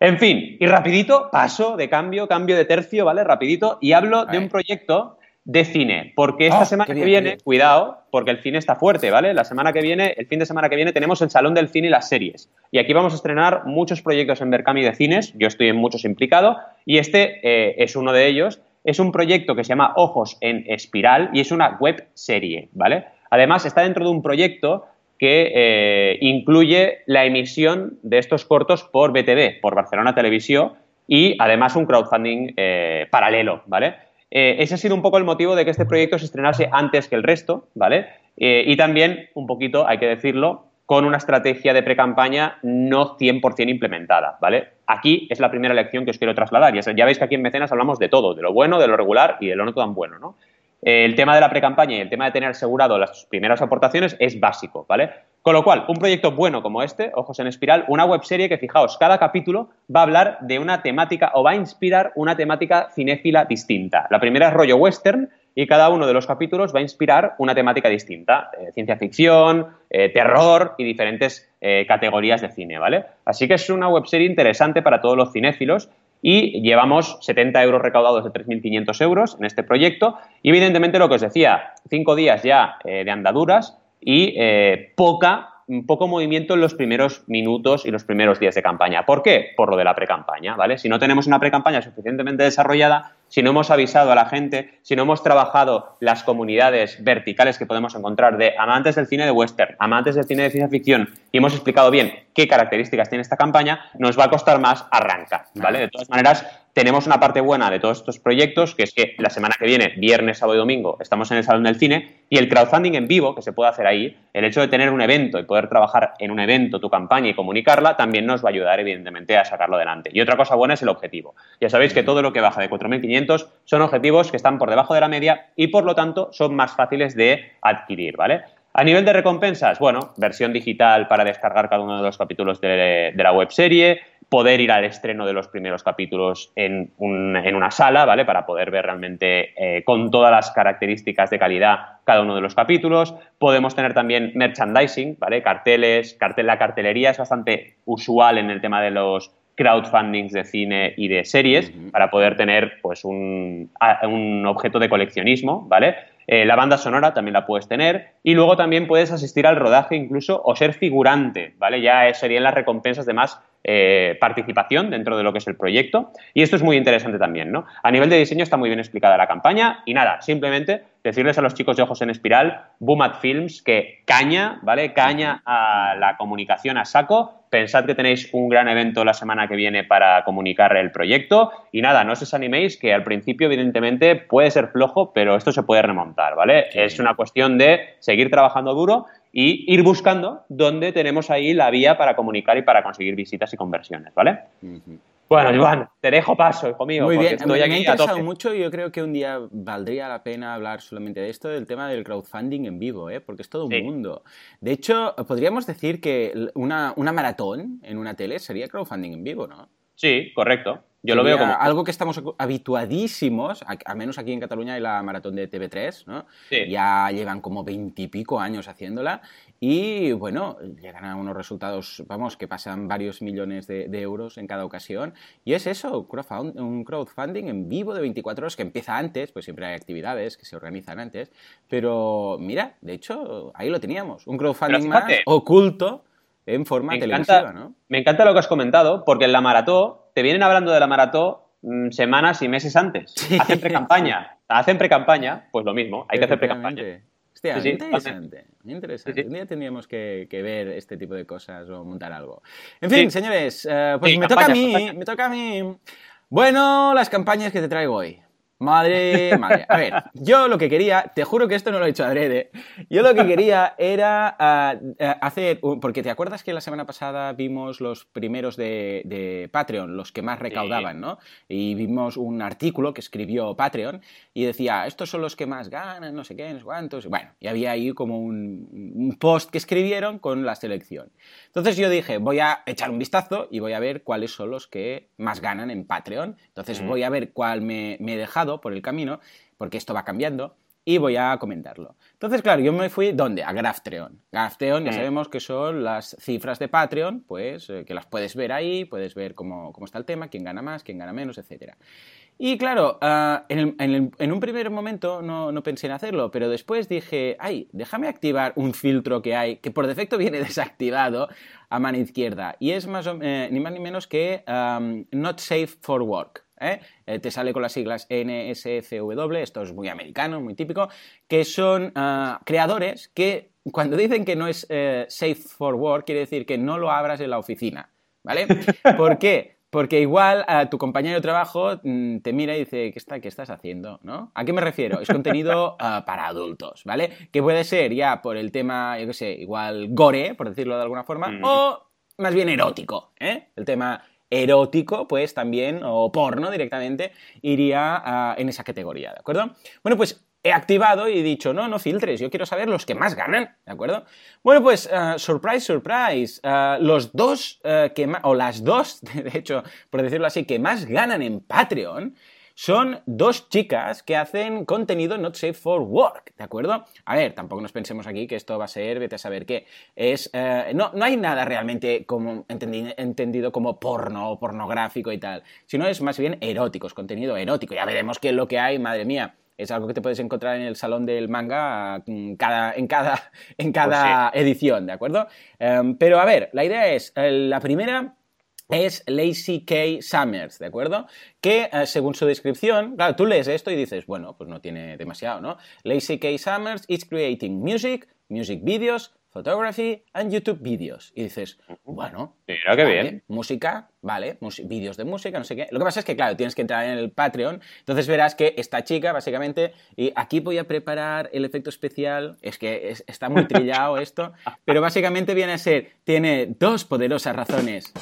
En fin, y rapidito, paso de cambio, cambio de tercio, ¿vale? Rapidito, y hablo de un proyecto de cine, porque esta oh, semana que viene, cuidado, porque el cine está fuerte, ¿vale? La semana que viene, el fin de semana que viene, tenemos el Salón del Cine y las series. Y aquí vamos a estrenar muchos proyectos en Berkami de cines, yo estoy en muchos implicado, y este eh, es uno de ellos. Es un proyecto que se llama Ojos en Espiral y es una web serie, ¿vale? Además, está dentro de un proyecto que eh, incluye la emisión de estos cortos por BTV, por Barcelona Televisión, y además un crowdfunding eh, paralelo, ¿vale? Eh, ese ha sido un poco el motivo de que este proyecto se estrenase antes que el resto, ¿vale? y también, un poquito, hay que decirlo, con una estrategia de pre-campaña no 100% implementada, ¿vale? Aquí es la primera lección que os quiero trasladar. Ya, ya veis que aquí en Mecenas hablamos de todo, de lo bueno, de lo regular y de lo no tan bueno, ¿no? El tema de la pre-campaña y el tema de tener asegurado las primeras aportaciones es básico, ¿vale? Con lo cual, un proyecto bueno como este, Ojos en Espiral, una webserie que, fijaos, cada capítulo va a hablar de una temática o va a inspirar una temática cinéfila distinta. La primera es rollo western y cada uno de los capítulos va a inspirar una temática distinta, eh, ciencia ficción, eh, terror y diferentes eh, categorías de cine, ¿vale? Así que es una webserie interesante para todos los cinéfilos y llevamos 70 euros recaudados de 3.500 euros en este proyecto y evidentemente lo que os decía, cinco días ya eh, de andaduras y eh, poco movimiento en los primeros minutos y los primeros días de campaña. ¿Por qué? Por lo de la pre-campaña, ¿vale? Si no tenemos una pre-campaña suficientemente desarrollada, si no hemos avisado a la gente, si no hemos trabajado las comunidades verticales que podemos encontrar de amantes del cine de western, amantes del cine de ciencia ficción, y hemos explicado bien qué características tiene esta campaña, nos va a costar más arrancar, ¿vale? De todas maneras, tenemos una parte buena de todos estos proyectos, que es que la semana que viene, viernes, sábado y domingo, estamos en el Salón del Cine y el crowdfunding en vivo que se puede hacer ahí, el hecho de tener un evento y poder trabajar en un evento tu campaña y comunicarla, también nos va a ayudar, evidentemente, a sacarlo adelante. Y otra cosa buena es el objetivo. Ya sabéis que todo lo que baja de 4.500 son objetivos que están por debajo de la media y, por lo tanto, son más fáciles de adquirir, ¿vale? A nivel de recompensas, bueno, versión digital para descargar cada uno de los capítulos de, la webserie, poder ir al estreno de los primeros capítulos en, una sala, ¿vale? Para poder ver realmente eh, con todas las características de calidad cada uno de los capítulos. Podemos tener también merchandising, ¿vale? Carteles, cartel, la cartelería es bastante usual en el tema de los crowdfundings de cine y de series para poder tener pues un, un objeto de coleccionismo, ¿vale? Eh, la banda sonora también la puedes tener y luego también puedes asistir al rodaje incluso o ser figurante, ¿vale? Ya serían las recompensas de más eh, participación dentro de lo que es el proyecto y esto es muy interesante también, ¿no? A nivel de diseño está muy bien explicada la campaña y nada, simplemente decirles a los chicos de Ojos en Espiral, Boomat Films, que caña, ¿vale? Caña a la comunicación a saco Pensad que tenéis un gran evento la semana que viene para comunicar el proyecto y nada, no os animéis que al principio evidentemente puede ser flojo, pero esto se puede remontar, ¿vale? Es una cuestión de seguir trabajando duro y ir buscando dónde tenemos ahí la vía para comunicar y para conseguir visitas y conversiones, ¿vale? Bueno, Iván, te dejo paso, hijo mío. Muy bien, estoy me, aquí me ha interesado mucho y yo creo que un día valdría la pena hablar solamente de esto, del tema del crowdfunding en vivo, ¿eh? porque es todo un mundo. De hecho, podríamos decir que una, una maratón en una tele sería crowdfunding en vivo, ¿no? Sí, correcto. Yo lo veo como... Algo que estamos habituadísimos, al menos aquí en Cataluña hay la maratón de TV3, ¿no? Ya llevan como veintipico años haciéndola y, bueno, llegan a unos resultados, vamos, que pasan varios millones de, euros en cada ocasión. Y es eso, un crowdfunding en vivo de 24 horas que empieza antes, pues siempre hay actividades que se organizan antes. Pero, mira, de hecho, ahí lo teníamos, un crowdfunding más oculto en forma televisiva, ¿no? Me encanta lo que has comentado, porque en la maratón te vienen hablando de la maratón mm, semanas y meses antes. Hacen pre-campaña. Hacen pre-campaña, pues lo mismo, hay que hacer pre-campaña. Hostia, interesante, interesante. Un día tendríamos que, ver este tipo de cosas o montar algo. En fin, señores, eh, pues me toca a mí, me toca a mí. Bueno, las campañas que te traigo hoy. Madre, madre. A ver, yo lo que quería, te juro que esto no lo he hecho adrede, yo lo que quería era ah, ah, hacer, porque te acuerdas que la semana pasada vimos los primeros de, Patreon, los que más recaudaban, ¿no? Y vimos un artículo que escribió Patreon y decía, estos son los que más ganan, no sé qué, no sé cuántos. Bueno, y había ahí como un, post que escribieron con la selección. Entonces yo dije, voy a echar un vistazo y voy a ver cuáles son los que más ganan en Patreon. Entonces voy a ver cuál me he dejado por el camino, porque esto va cambiando, y voy a comentarlo. Entonces, claro, yo me fui, ¿dónde? A Graftreon. Graftreon ya sabemos que son las cifras de Patreon, pues eh, que las puedes ver ahí, puedes ver cómo, está el tema, quién gana más, quién gana menos, etc. Y claro, ah, en, un primer momento no, pensé en hacerlo, pero después dije, ay, déjame activar un filtro que hay, que por defecto viene desactivado a mano izquierda, y es más eh, ni más ni menos que Not Safe for Work. ¿Eh? Eh, te sale con las siglas NSFW, esto es muy americano, muy típico, que son ah, creadores que cuando dicen que no es eh, safe for work, quiere decir que no lo abras en la oficina, ¿vale? ¿Por qué? Porque igual a tu compañero de trabajo mm, te mira y dice, ¿qué, está, ¿qué estás haciendo? ¿no? ¿A qué me refiero? Es contenido ah, para adultos, ¿vale? Que puede ser ya por el tema, yo qué sé, igual gore, por decirlo de alguna forma, mm. o más bien erótico, ¿eh? El tema erótico, pues también, o porno directamente, iría ah, en esa categoría, ¿de acuerdo? Bueno, pues he activado y he dicho, no, no filtres, yo quiero saber los que más ganan, ¿de acuerdo? Bueno, pues, ah, surprise, surprise, ah, los dos que o las dos, de hecho, por decirlo así, que más ganan en Patreon, son dos chicas que hacen contenido not safe for work, ¿de acuerdo? A ver, tampoco nos pensemos aquí que esto va a ser, vete a saber qué. Es, eh, no, no hay nada realmente como entendido como porno o pornográfico y tal, sino es más bien erótico, es contenido erótico. Ya veremos qué es lo que hay, madre mía es algo que te puedes encontrar en el salón del manga mm, cada, en cada, en cada pues edición, ¿de acuerdo? Em, pero a ver, la idea es, eh, la primera es Lacey K. Summers, ¿de acuerdo? Que eh, según su descripción, claro, tú lees esto y dices, bueno, pues no tiene demasiado, ¿no? Lacey K. Summers is creating music, music videos, photography and YouTube videos. Y dices, bueno, Mira qué vale, bien. música, vale, vídeos de música, no sé qué. Lo que pasa es que, claro, tienes que entrar en el Patreon, entonces verás que esta chica, básicamente, y aquí voy a preparar el efecto especial, es que es- está muy trillado esto, pero básicamente viene a ser, tiene dos poderosas razones.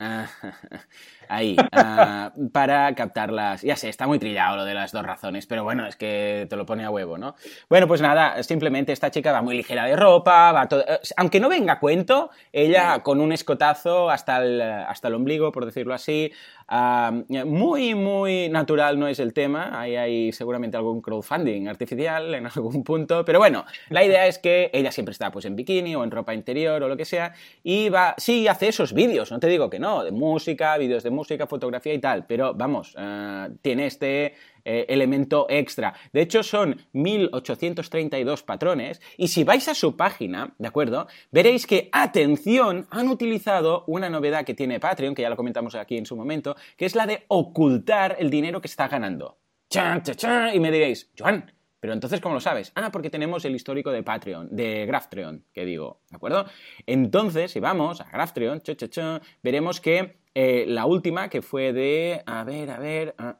Ah, Ahí, ah, para captarlas. Ya sé, está muy trillado lo de las dos razones, pero bueno, es que te lo pone a huevo, ¿no? Bueno, pues nada, simplemente esta chica va muy ligera de ropa, va todo. eh, Aunque no venga a cuento, ella con un escotazo hasta el, hasta el ombligo, por decirlo así. ah, muy, muy natural no es el tema. Ahí hay seguramente algún crowdfunding artificial en algún punto, pero bueno, la idea es que ella siempre está pues en bikini o en ropa interior o lo que sea y va, sí, hace esos vídeos, no te digo que no, de música, vídeos de música, fotografía y tal, pero vamos, eh, tiene este eh, elemento extra. De hecho, son 1832 patrones y si vais a su página, ¿de acuerdo? Veréis que, atención, han utilizado una novedad que tiene Patreon, que ya lo comentamos aquí en su momento, que es la de ocultar el dinero que está ganando. Chan, chan, chan, y me diréis, Joan, pero entonces, ¿cómo lo sabes? Ah, porque tenemos el histórico de Patreon, de Graftreon, que digo, ¿de acuerdo? Entonces, si vamos a Graftreon, cho, cho, cho, veremos que eh, la última, que fue de, a ver, a ver, ah,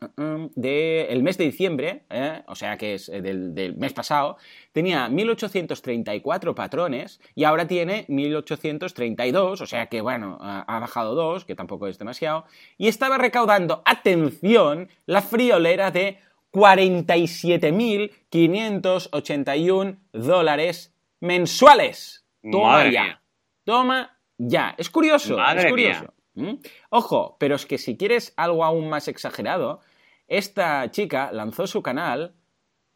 de el mes de diciembre, eh, o sea que es eh, del, del mes pasado, tenía 1834 patrones y ahora tiene 1832, o sea que, bueno, ha bajado dos, que tampoco es demasiado, y estaba recaudando, atención, la friolera de 47.581 dólares mensuales. Toma Madre ya. mía. Toma ya. Es curioso, Madre es curioso. ¿Mm? Ojo, pero es que si quieres algo aún más exagerado, esta chica lanzó su canal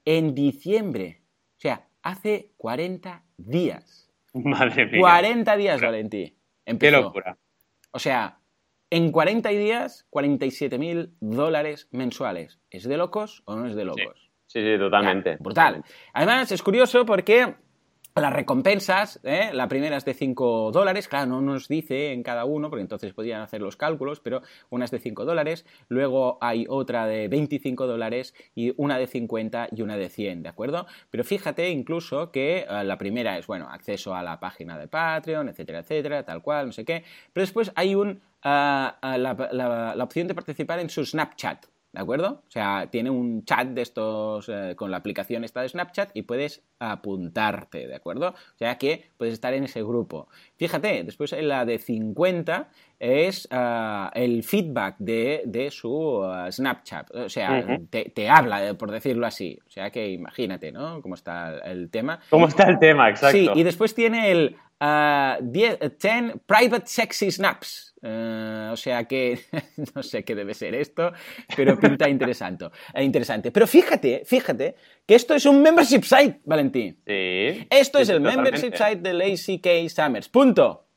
en diciembre. O sea, hace 40 días. Madre mía. 40 días. Valentí. Qué Empezó. locura. O sea, en 40 días, 47 mil dólares mensuales. ¿Es de locos o no es de locos? Sí, sí, totalmente. Ya, brutal. Además, es curioso porque las recompensas, ¿eh? la primera es de 5 dólares, claro, no nos dice en cada uno, porque entonces podrían hacer los cálculos, pero una es de 5 dólares, luego hay otra de 25 dólares y una de 50 y una de 100, ¿de acuerdo? Pero fíjate incluso que eh, la primera es, bueno, acceso a la página de Patreon, etcétera, etcétera, tal cual, no sé qué, pero después hay un, ah, ah, la, opción de participar en su Snapchat, ¿De acuerdo? O sea, tiene un chat de estos eh, con la aplicación esta de Snapchat y puedes apuntarte, ¿de acuerdo? O sea que puedes estar en ese grupo. Fíjate, después en la de 50 es ah, el feedback de, de su ah, Snapchat. O sea, te, te habla, eh, por decirlo así. O sea que imagínate, ¿no? Cómo está el, tema. ¿Cómo está el tema? Exacto. Sí, y después tiene el ah, 10, eh, 10 Private Sexy Snaps. Eh, o sea que no sé qué debe ser esto, pero pinta interesante. eh, interesante. Pero fíjate, fíjate que esto es un membership site, Valentín. Sí. Esto es el totalmente. membership site de Lazy K Summers. Punto.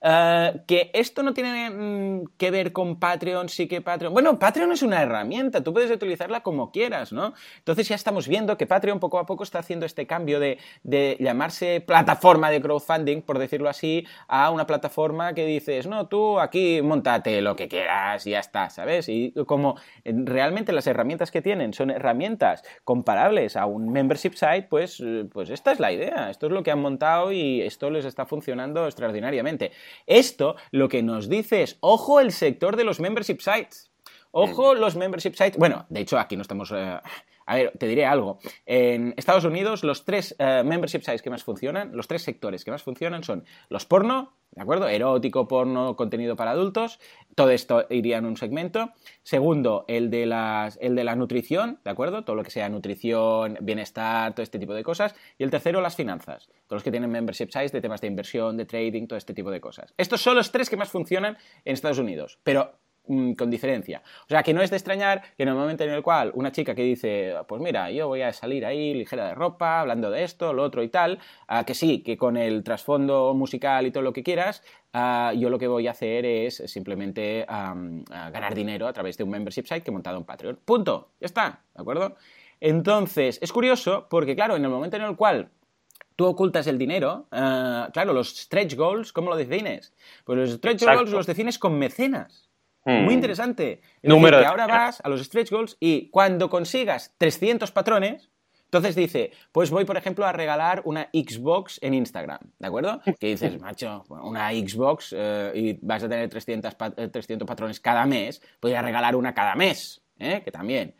Eh, que esto no tiene mm, que ver con Patreon, sí que Patreon. Bueno, Patreon es una herramienta, tú puedes utilizarla como quieras, ¿no? Entonces ya estamos viendo que Patreon poco a poco está haciendo este cambio de, de llamarse plataforma de crowdfunding, por decirlo así, a una plataforma que dices, no, tú aquí montate lo que quieras y ya está, ¿sabes? Y como realmente las herramientas que tienen son herramientas comparables a un membership site, pues, eh, pues esta es la idea, esto es lo que han montado y esto les está funcionando extraordinariamente. Esto lo que nos dice es, ojo el sector de los membership sites. Ojo los membership sites. Bueno, de hecho aquí no estamos... eh, a ver, te diré algo. En Estados Unidos los tres eh, membership sites que más funcionan, los tres sectores que más funcionan son los porno, ¿de acuerdo? Erótico, porno, contenido para adultos. Todo esto iría en un segmento. Segundo, el de, las, el de la nutrición, ¿de acuerdo? Todo lo que sea nutrición, bienestar, todo este tipo de cosas. Y el tercero, las finanzas. Todos los que tienen membership sites de temas de inversión, de trading, todo este tipo de cosas. Estos son los tres que más funcionan en Estados Unidos. Pero mm, con diferencia. O sea, que no es de extrañar que en el momento en el cual una chica que dice, pues mira, yo voy a salir ahí ligera de ropa, hablando de esto, lo otro y tal, ah, que sí, que con el trasfondo musical y todo lo que quieras, ah, yo lo que voy a hacer es simplemente ganar dinero a través de un membership site que he montado en Patreon. Punto. Ya está, ¿de acuerdo? Entonces, es curioso porque, claro, en el momento en el cual tú ocultas el dinero, ah, claro, los stretch goals, ¿cómo lo defines? Pues los stretch Exacto. goals los defines con mecenas. Hmm. Muy interesante. Es Número decir, que ahora vas a los stretch goals y cuando consigas 300 patrones, Entonces dice, pues voy, por ejemplo, a regalar una Xbox en Instagram, ¿de acuerdo? Que dices, macho, una Xbox eh, y vas a tener 300, 300 eh, patrones cada mes, voy a regalar una cada mes, ¿eh? que también.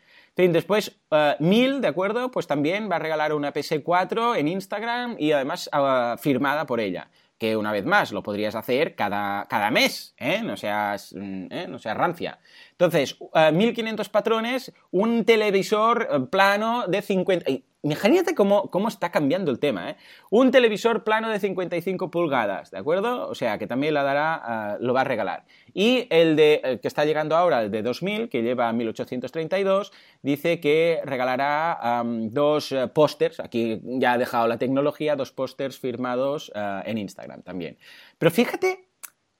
Después, uh, Mil, ¿de acuerdo? Pues también va a regalar una PS4 en Instagram y además uh, firmada por ella. Que una vez más, lo podrías hacer cada, cada mes, ¿eh? No seas, mm, ¿eh? no seas rancia. Entonces, 1500 uh, patrones, un televisor plano de 50... Imagínate cómo, cómo, está cambiando el tema, ¿eh? Un televisor plano de 55 pulgadas, ¿de acuerdo? O sea, que también la dará, lo va a regalar. Y el, de, que está llegando ahora, el de 2000, que lleva 1832, dice que regalará dos uh, pósters, aquí ya ha dejado la tecnología, dos pósters firmados uh, en Instagram también. Pero fíjate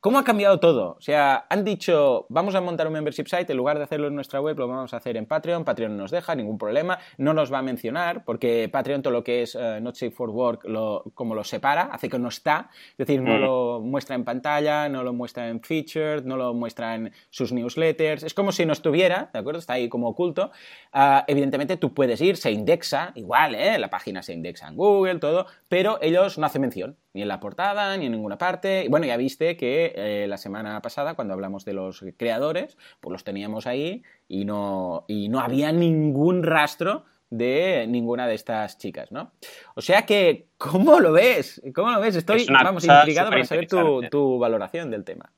¿Cómo ha cambiado todo? O sea, han dicho, vamos a montar un membership site, en lugar de hacerlo en nuestra web, lo vamos a hacer en Patreon. Patreon nos deja, ningún problema. No nos va a mencionar, porque Patreon todo lo que es uh, Not Safe for Work, lo, como lo separa, hace que no está. Es decir, no lo muestra en pantalla, no lo muestra en featured, no lo muestra en sus newsletters. Es como si no estuviera, ¿de acuerdo? Está ahí como oculto. Uh, evidentemente tú puedes ir, se indexa, igual, ¿eh? La página se indexa en Google, todo, pero ellos no hacen mención ni en la portada, ni en ninguna parte. Bueno, ya viste que eh, la semana pasada, cuando hablamos de los creadores, pues los teníamos ahí y no, y no había ningún rastro de ninguna de estas chicas, ¿no? O sea que, ¿cómo lo ves? ¿Cómo lo ves? Estoy, vamos, intrigado para saber tu, tu valoración del tema.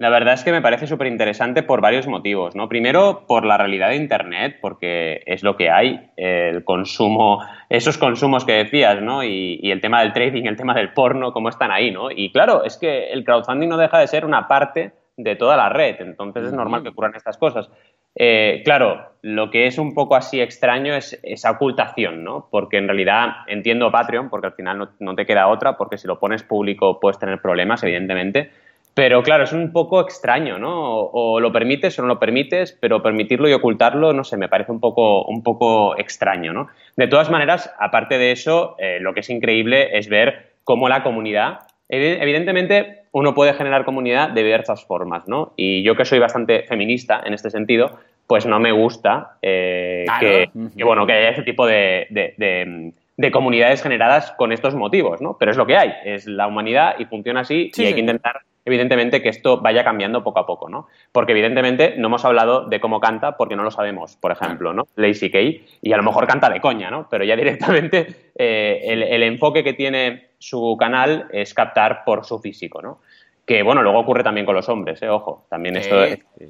La verdad es que me parece súper interesante por varios motivos, ¿no? Primero, por la realidad de Internet, porque es lo que hay, el consumo, esos consumos que decías, ¿no? Y, el tema del trading, el tema del porno, cómo están ahí, ¿no? Y claro, es que el crowdfunding no deja de ser una parte de toda la red, entonces es normal que ocurran estas cosas. Eh, claro, lo que es un poco así extraño es esa ocultación, ¿no? Porque en realidad entiendo Patreon, porque al final no, no te queda otra, porque si lo pones público puedes tener problemas, evidentemente pero claro, es un poco extraño, ¿no? O, lo permites o no lo permites, pero permitirlo y ocultarlo, no sé, me parece un poco, un poco extraño, ¿no? De todas maneras, aparte de eso, eh, lo que es increíble es ver cómo la comunidad, evidentemente, uno puede generar comunidad de diversas formas, ¿no? Y yo que soy bastante feminista en este sentido, pues no me gusta eh, que, bueno, que haya ese tipo de, de, comunidades generadas con estos motivos, ¿no? Pero es lo que hay, es la humanidad y funciona así y hay que intentar evidentemente que esto vaya cambiando poco a poco, ¿no? Porque evidentemente no hemos hablado de cómo canta porque no lo sabemos, por ejemplo, ¿no? Lazy K, y a lo mejor canta de coña, ¿no? Pero ya directamente eh, el, enfoque que tiene su canal es captar por su físico, ¿no? Que, bueno, luego ocurre también con los hombres, ¿eh? Ojo, también esto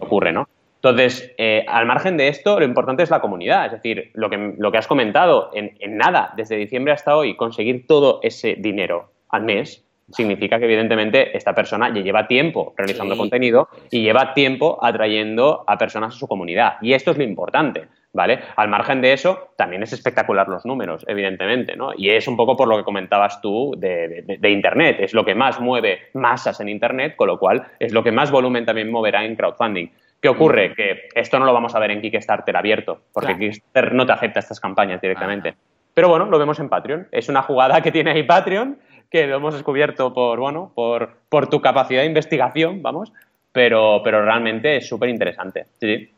ocurre, ¿no? Entonces, eh, al margen de esto, lo importante es la comunidad. Es decir, lo que, lo que has comentado, en, en nada, desde diciembre hasta hoy, conseguir todo ese dinero al mes, significa que evidentemente esta persona ya lleva tiempo realizando contenido y lleva tiempo atrayendo a personas a su comunidad. Y esto es lo importante. ¿Vale? Al margen de eso, también es espectacular los números, evidentemente, ¿no? Y es un poco por lo que comentabas tú de, Internet, es lo que más mueve masas en Internet, con lo cual es lo que más volumen también moverá en crowdfunding. ¿Qué ocurre? Que esto no lo vamos a ver en Kickstarter abierto, porque Kickstarter no te acepta estas campañas directamente. Pero bueno, lo vemos en Patreon. Es una jugada que tiene ahí Patreon que lo hemos descubierto por, bueno, por, por tu capacidad de investigación, vamos, pero, pero realmente es súper interesante. Sí.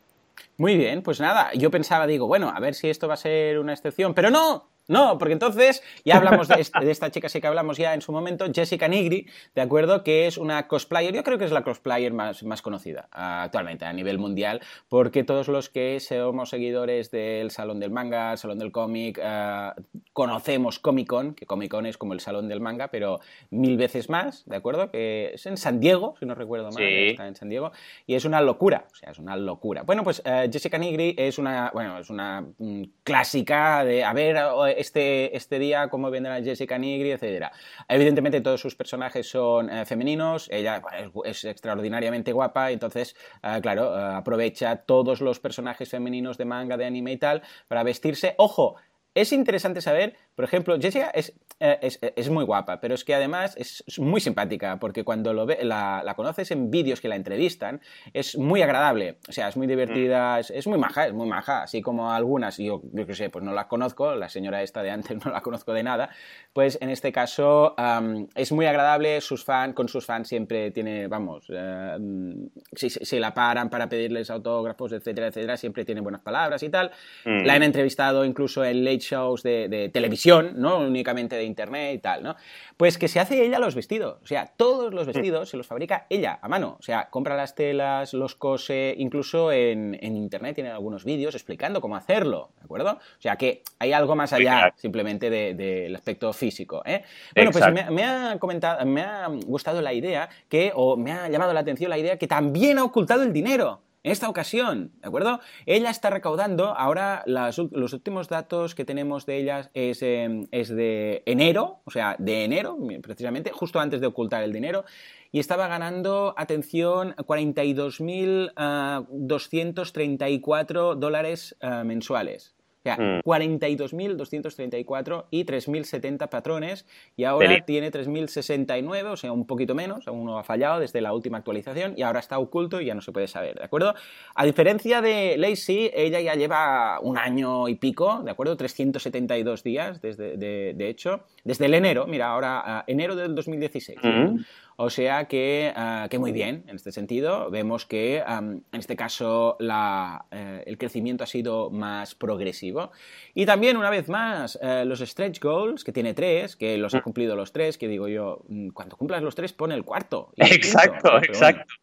Muy bien, pues nada, yo pensaba, digo, bueno, a ver si esto va a ser una excepción, pero no, no, porque entonces ya hablamos de, esta chica, sí que hablamos ya en su momento, Jessica Nigri, ¿de acuerdo? Que es una cosplayer, yo creo que es la cosplayer más, más conocida actualmente a nivel mundial, porque todos los que somos seguidores del Salón del Manga, Salón del Cómic, eh, conocemos Comic Con, que Comic Con es como el Salón del Manga, pero mil veces más, ¿de acuerdo? Que es en San Diego, si no recuerdo mal, está en San Diego, y es una locura, o sea, es una locura. Bueno, pues eh, Jessica Nigri es una, bueno, es una mm, clásica de, a ver, este, este día, cómo vendrá Jessica Nigri, etc. Evidentemente todos sus personajes son eh, femeninos, ella es, extraordinariamente guapa, entonces, eh, claro, eh, aprovecha todos los personajes femeninos de manga, de anime y tal, para vestirse. Ojo, es interesante saber por ejemplo, Jessica es, eh, es, es, muy guapa, pero es que además es muy simpática, porque cuando lo ve, la, la, conoces en vídeos que la entrevistan, es muy agradable, o sea, es muy divertida, es, es muy maja, es muy maja, así como algunas, yo, yo qué sé, pues no la conozco, la señora esta de antes no la conozco de nada, pues en este caso um, es muy agradable, sus fans, con sus fans siempre tiene, vamos, uh, si, si, la paran para pedirles autógrafos, etcétera, etcétera, siempre tiene buenas palabras y tal. Mm. La han entrevistado incluso en late shows de, de, televisión, no únicamente de internet y tal, ¿no? Pues que se hace ella los vestidos, o sea, todos los vestidos se los fabrica ella a mano, o sea, compra las telas, los cose, incluso en, en internet tiene algunos vídeos explicando cómo hacerlo, ¿de acuerdo? O sea, que hay algo más allá simplemente del de, aspecto físico. ¿eh? Bueno, pues me, me, ha comentado, me ha gustado la idea que, o me ha llamado la atención la idea que también ha ocultado el dinero. En esta ocasión, ¿de acuerdo? Ella está recaudando, ahora los últimos datos que tenemos de ella es, eh, es, de enero, o sea, de enero, precisamente, justo antes de ocultar el dinero, y estaba ganando, atención, 42.234 uh, dólares uh, mensuales. O sea, mm. 42.234 y 3.070 patrones y ahora tiene 3.069, o sea, un poquito menos, aún no ha fallado desde la última actualización y ahora está oculto y ya no se puede saber, ¿de acuerdo? A diferencia de Lacey, ella ya lleva un año y pico, ¿de acuerdo? 372 días, desde, de, de hecho, desde el enero, mira, ahora, enero del 2016. Mm -hmm. O sea que, uh, que, muy bien en este sentido. Vemos que um, en este caso la, uh, el crecimiento ha sido más progresivo. Y también, una vez más, uh, los stretch goals, que tiene tres, que los ha cumplido los tres, que digo yo, mm, cuando cumplas los tres, pone el cuarto. exacto, quinto, exacto.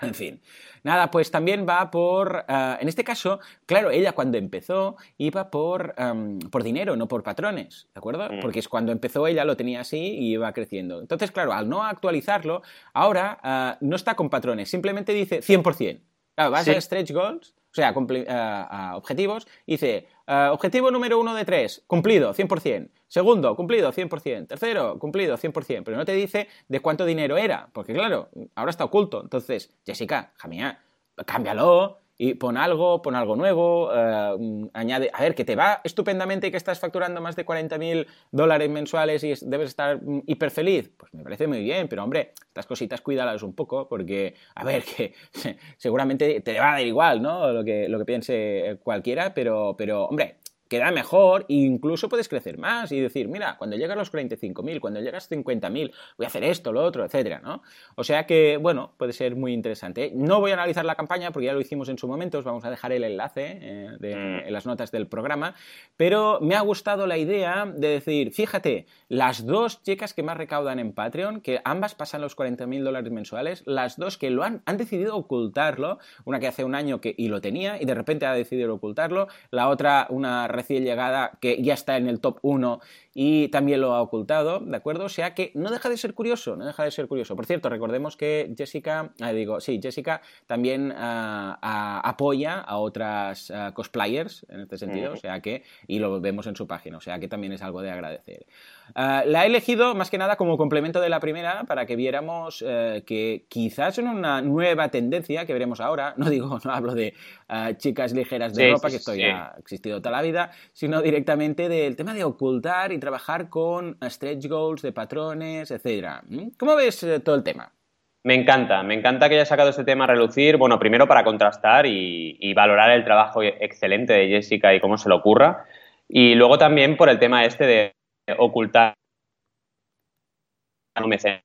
En fin. Nada, pues también va por. Uh, en este caso, claro, ella cuando empezó iba por, um, por dinero, no por patrones, ¿de acuerdo? Mm. Porque es cuando empezó ella lo tenía así y iba creciendo. Entonces, claro, al no actualizarlo, ahora uh, no está con patrones, simplemente dice 100%. Claro, vas sí. a stretch goals, o sea, uh, objetivos, y dice objetivo número uno de tres, cumplido, 100%. Segundo, cumplido, 100%. Tercero, cumplido, 100%. Pero no te dice de cuánto dinero era, porque claro, ahora está oculto. Entonces, Jessica, jamía, cámbialo y pon algo, pon algo nuevo, uh, añade, a ver, que te va estupendamente y que estás facturando más de 40 mil dólares mensuales y debes estar mm, hiper feliz. Pues me parece muy bien, pero hombre, estas cositas cuídalas un poco porque, a ver, que seguramente te va a dar igual, ¿no? Lo que, lo que piense cualquiera, pero, pero hombre, queda mejor e incluso puedes crecer más y decir, mira, cuando llegas a los 45.000, cuando llegas a 50.000, voy a hacer esto, lo otro, etcétera, ¿no? O sea que, bueno, puede ser muy interesante. No voy a analizar la campaña porque ya lo hicimos en su momento, os vamos a dejar el enlace eh, de, mm. en las notas del programa, pero me ha gustado la idea de decir, fíjate, las dos chicas que más recaudan en Patreon, que ambas pasan los 40.000 dólares mensuales, las dos que lo han, han decidido ocultarlo, una que hace un año que y lo tenía y de repente ha decidido ocultarlo, la otra, una recién llegada que ya está en el top 1 y también lo ha ocultado, ¿de acuerdo? O sea que no deja de ser curioso, no deja de ser curioso. Por cierto, recordemos que Jessica, eh, digo, sí, Jessica también uh, uh, apoya a otras uh, cosplayers en este sentido, o sea que, y lo vemos en su página, o sea que también es algo de agradecer. la he elegido más que nada como complemento de la primera para que viéramos que quizás en una nueva tendencia que veremos ahora, no digo, no hablo de chicas ligeras de sí, ropa, sí, que esto sí. ya ha existido toda la vida, sino directamente del tema de ocultar y trabajar con stretch goals de patrones, etcétera. ¿Mm? ¿Cómo ves eh, todo el tema? Me encanta, me encanta que haya sacado este tema a relucir, bueno, primero para contrastar y, y, valorar el trabajo excelente de Jessica y cómo se le ocurra, y luego también por el tema este de ocultar mecenas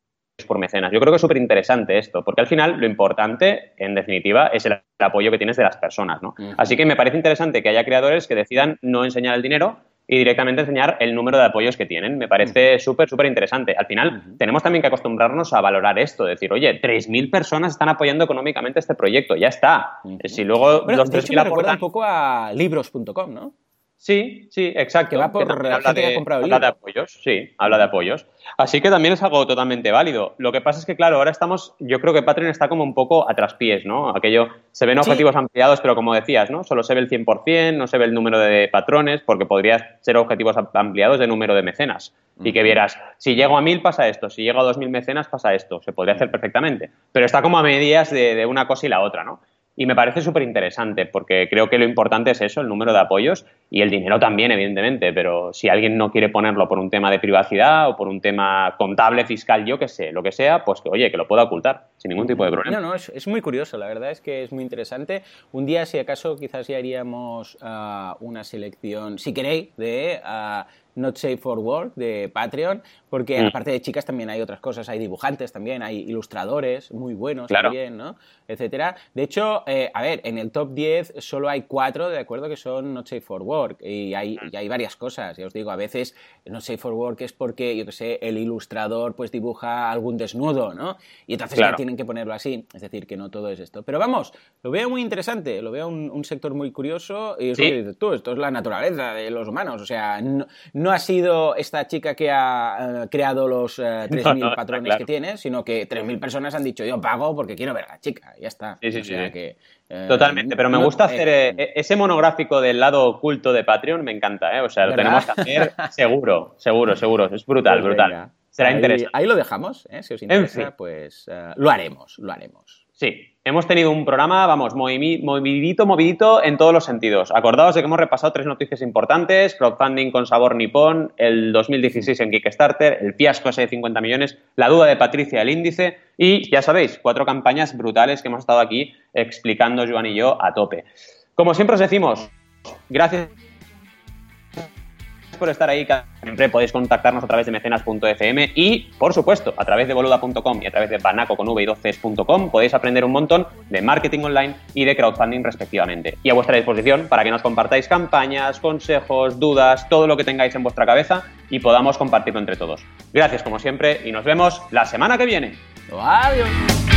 por mecenas. Yo creo que es súper interesante esto, porque al final lo importante, en definitiva, es el apoyo que tienes de las personas, ¿no? Uh -huh. Así que me parece interesante que haya creadores que decidan no enseñar el dinero, y directamente enseñar el número de apoyos que tienen. Me parece uh -huh. súper, súper interesante. Al final, uh -huh. tenemos también que acostumbrarnos a valorar esto, decir, oye, 3.000 personas están apoyando económicamente este proyecto, ya está. Uh -huh. Si luego bueno, los 3.000 aportan... un poco a libros.com, ¿no? Sí, sí, exacto. Que va por que habla, de, que habla de, apoyos, sí, habla de apoyos. Así que también es algo totalmente válido. Lo que pasa es que, claro, ahora estamos, yo creo que Patreon está como un poco a traspiés, ¿no? Aquello, se ven objetivos sí. ampliados, pero como decías, ¿no? Solo se ve el 100%, no se ve el número de patrones, porque podría ser objetivos ampliados de número de mecenas. Y que vieras, si llego a 1.000 pasa esto, si llego a 2.000 mecenas pasa esto. Se podría hacer perfectamente. Pero está como a medias de, de una cosa y la otra, ¿no? Y me parece súper interesante porque creo que lo importante es eso, el número de apoyos y el dinero también, evidentemente, pero si alguien no quiere ponerlo por un tema de privacidad o por un tema contable, fiscal, yo qué sé, lo que sea, pues que, oye, que lo pueda ocultar sin ningún tipo de problema. No, no, es, muy curioso, la verdad es que es muy interesante. Un día, si acaso, quizás ya haríamos ah, una selección, si queréis, de... Uh, Not Safe for Work de Patreon, porque mm. aparte de chicas también hay otras cosas, hay dibujantes también, hay ilustradores muy buenos también, ¿no? Etcétera. De hecho, eh, a ver, en el top 10 solo hay cuatro, de acuerdo, que son Not Safe for Work y hay, mm. hay varias cosas. Ya os digo, a veces Not Safe for Work es porque, yo que sé, el ilustrador pues dibuja algún desnudo, ¿no? Y entonces ya tienen que ponerlo así. Es decir, que no todo es esto. Pero vamos, lo veo muy interesante, lo veo un, sector muy curioso y es lo que dices tú, esto es la naturaleza de los humanos. O sea, no, no ha sido esta chica que ha eh, creado los 3.000 eh, patrones que tiene, sino que 3.000 personas han dicho yo pago porque quiero ver a la chica, ya está. Eh, Totalmente, pero me gusta hacer e-, ese monográfico del lado oculto de Patreon, me encanta, o sea, lo tenemos que hacer seguro, seguro, seguro, es brutal, pues brutal. Será interesante. Ahí lo dejamos, si os interesa, pues lo haremos, lo haremos. Sí, hemos tenido un programa, vamos, movidito, movidito en todos los sentidos. Acordaos de que hemos repasado tres noticias importantes, crowdfunding con sabor nipón, el 2016 en Kickstarter, el fiasco ese de 50 millones, la duda de Patricia el índice y, ya sabéis, cuatro campañas brutales que hemos estado aquí explicando Joan y yo a tope. Como siempre os decimos, gracias por estar ahí. Siempre podéis contactarnos a través de mecenas.fm y, por supuesto, a través de boluda.com y a través de banaco con v y 12.com podéis aprender un montón de marketing online y de crowdfunding respectivamente. Y a vuestra disposición para que nos compartáis campañas, consejos, dudas, todo lo que tengáis en vuestra cabeza y podamos compartirlo entre todos. Gracias como siempre y nos vemos la semana que viene. Adiós.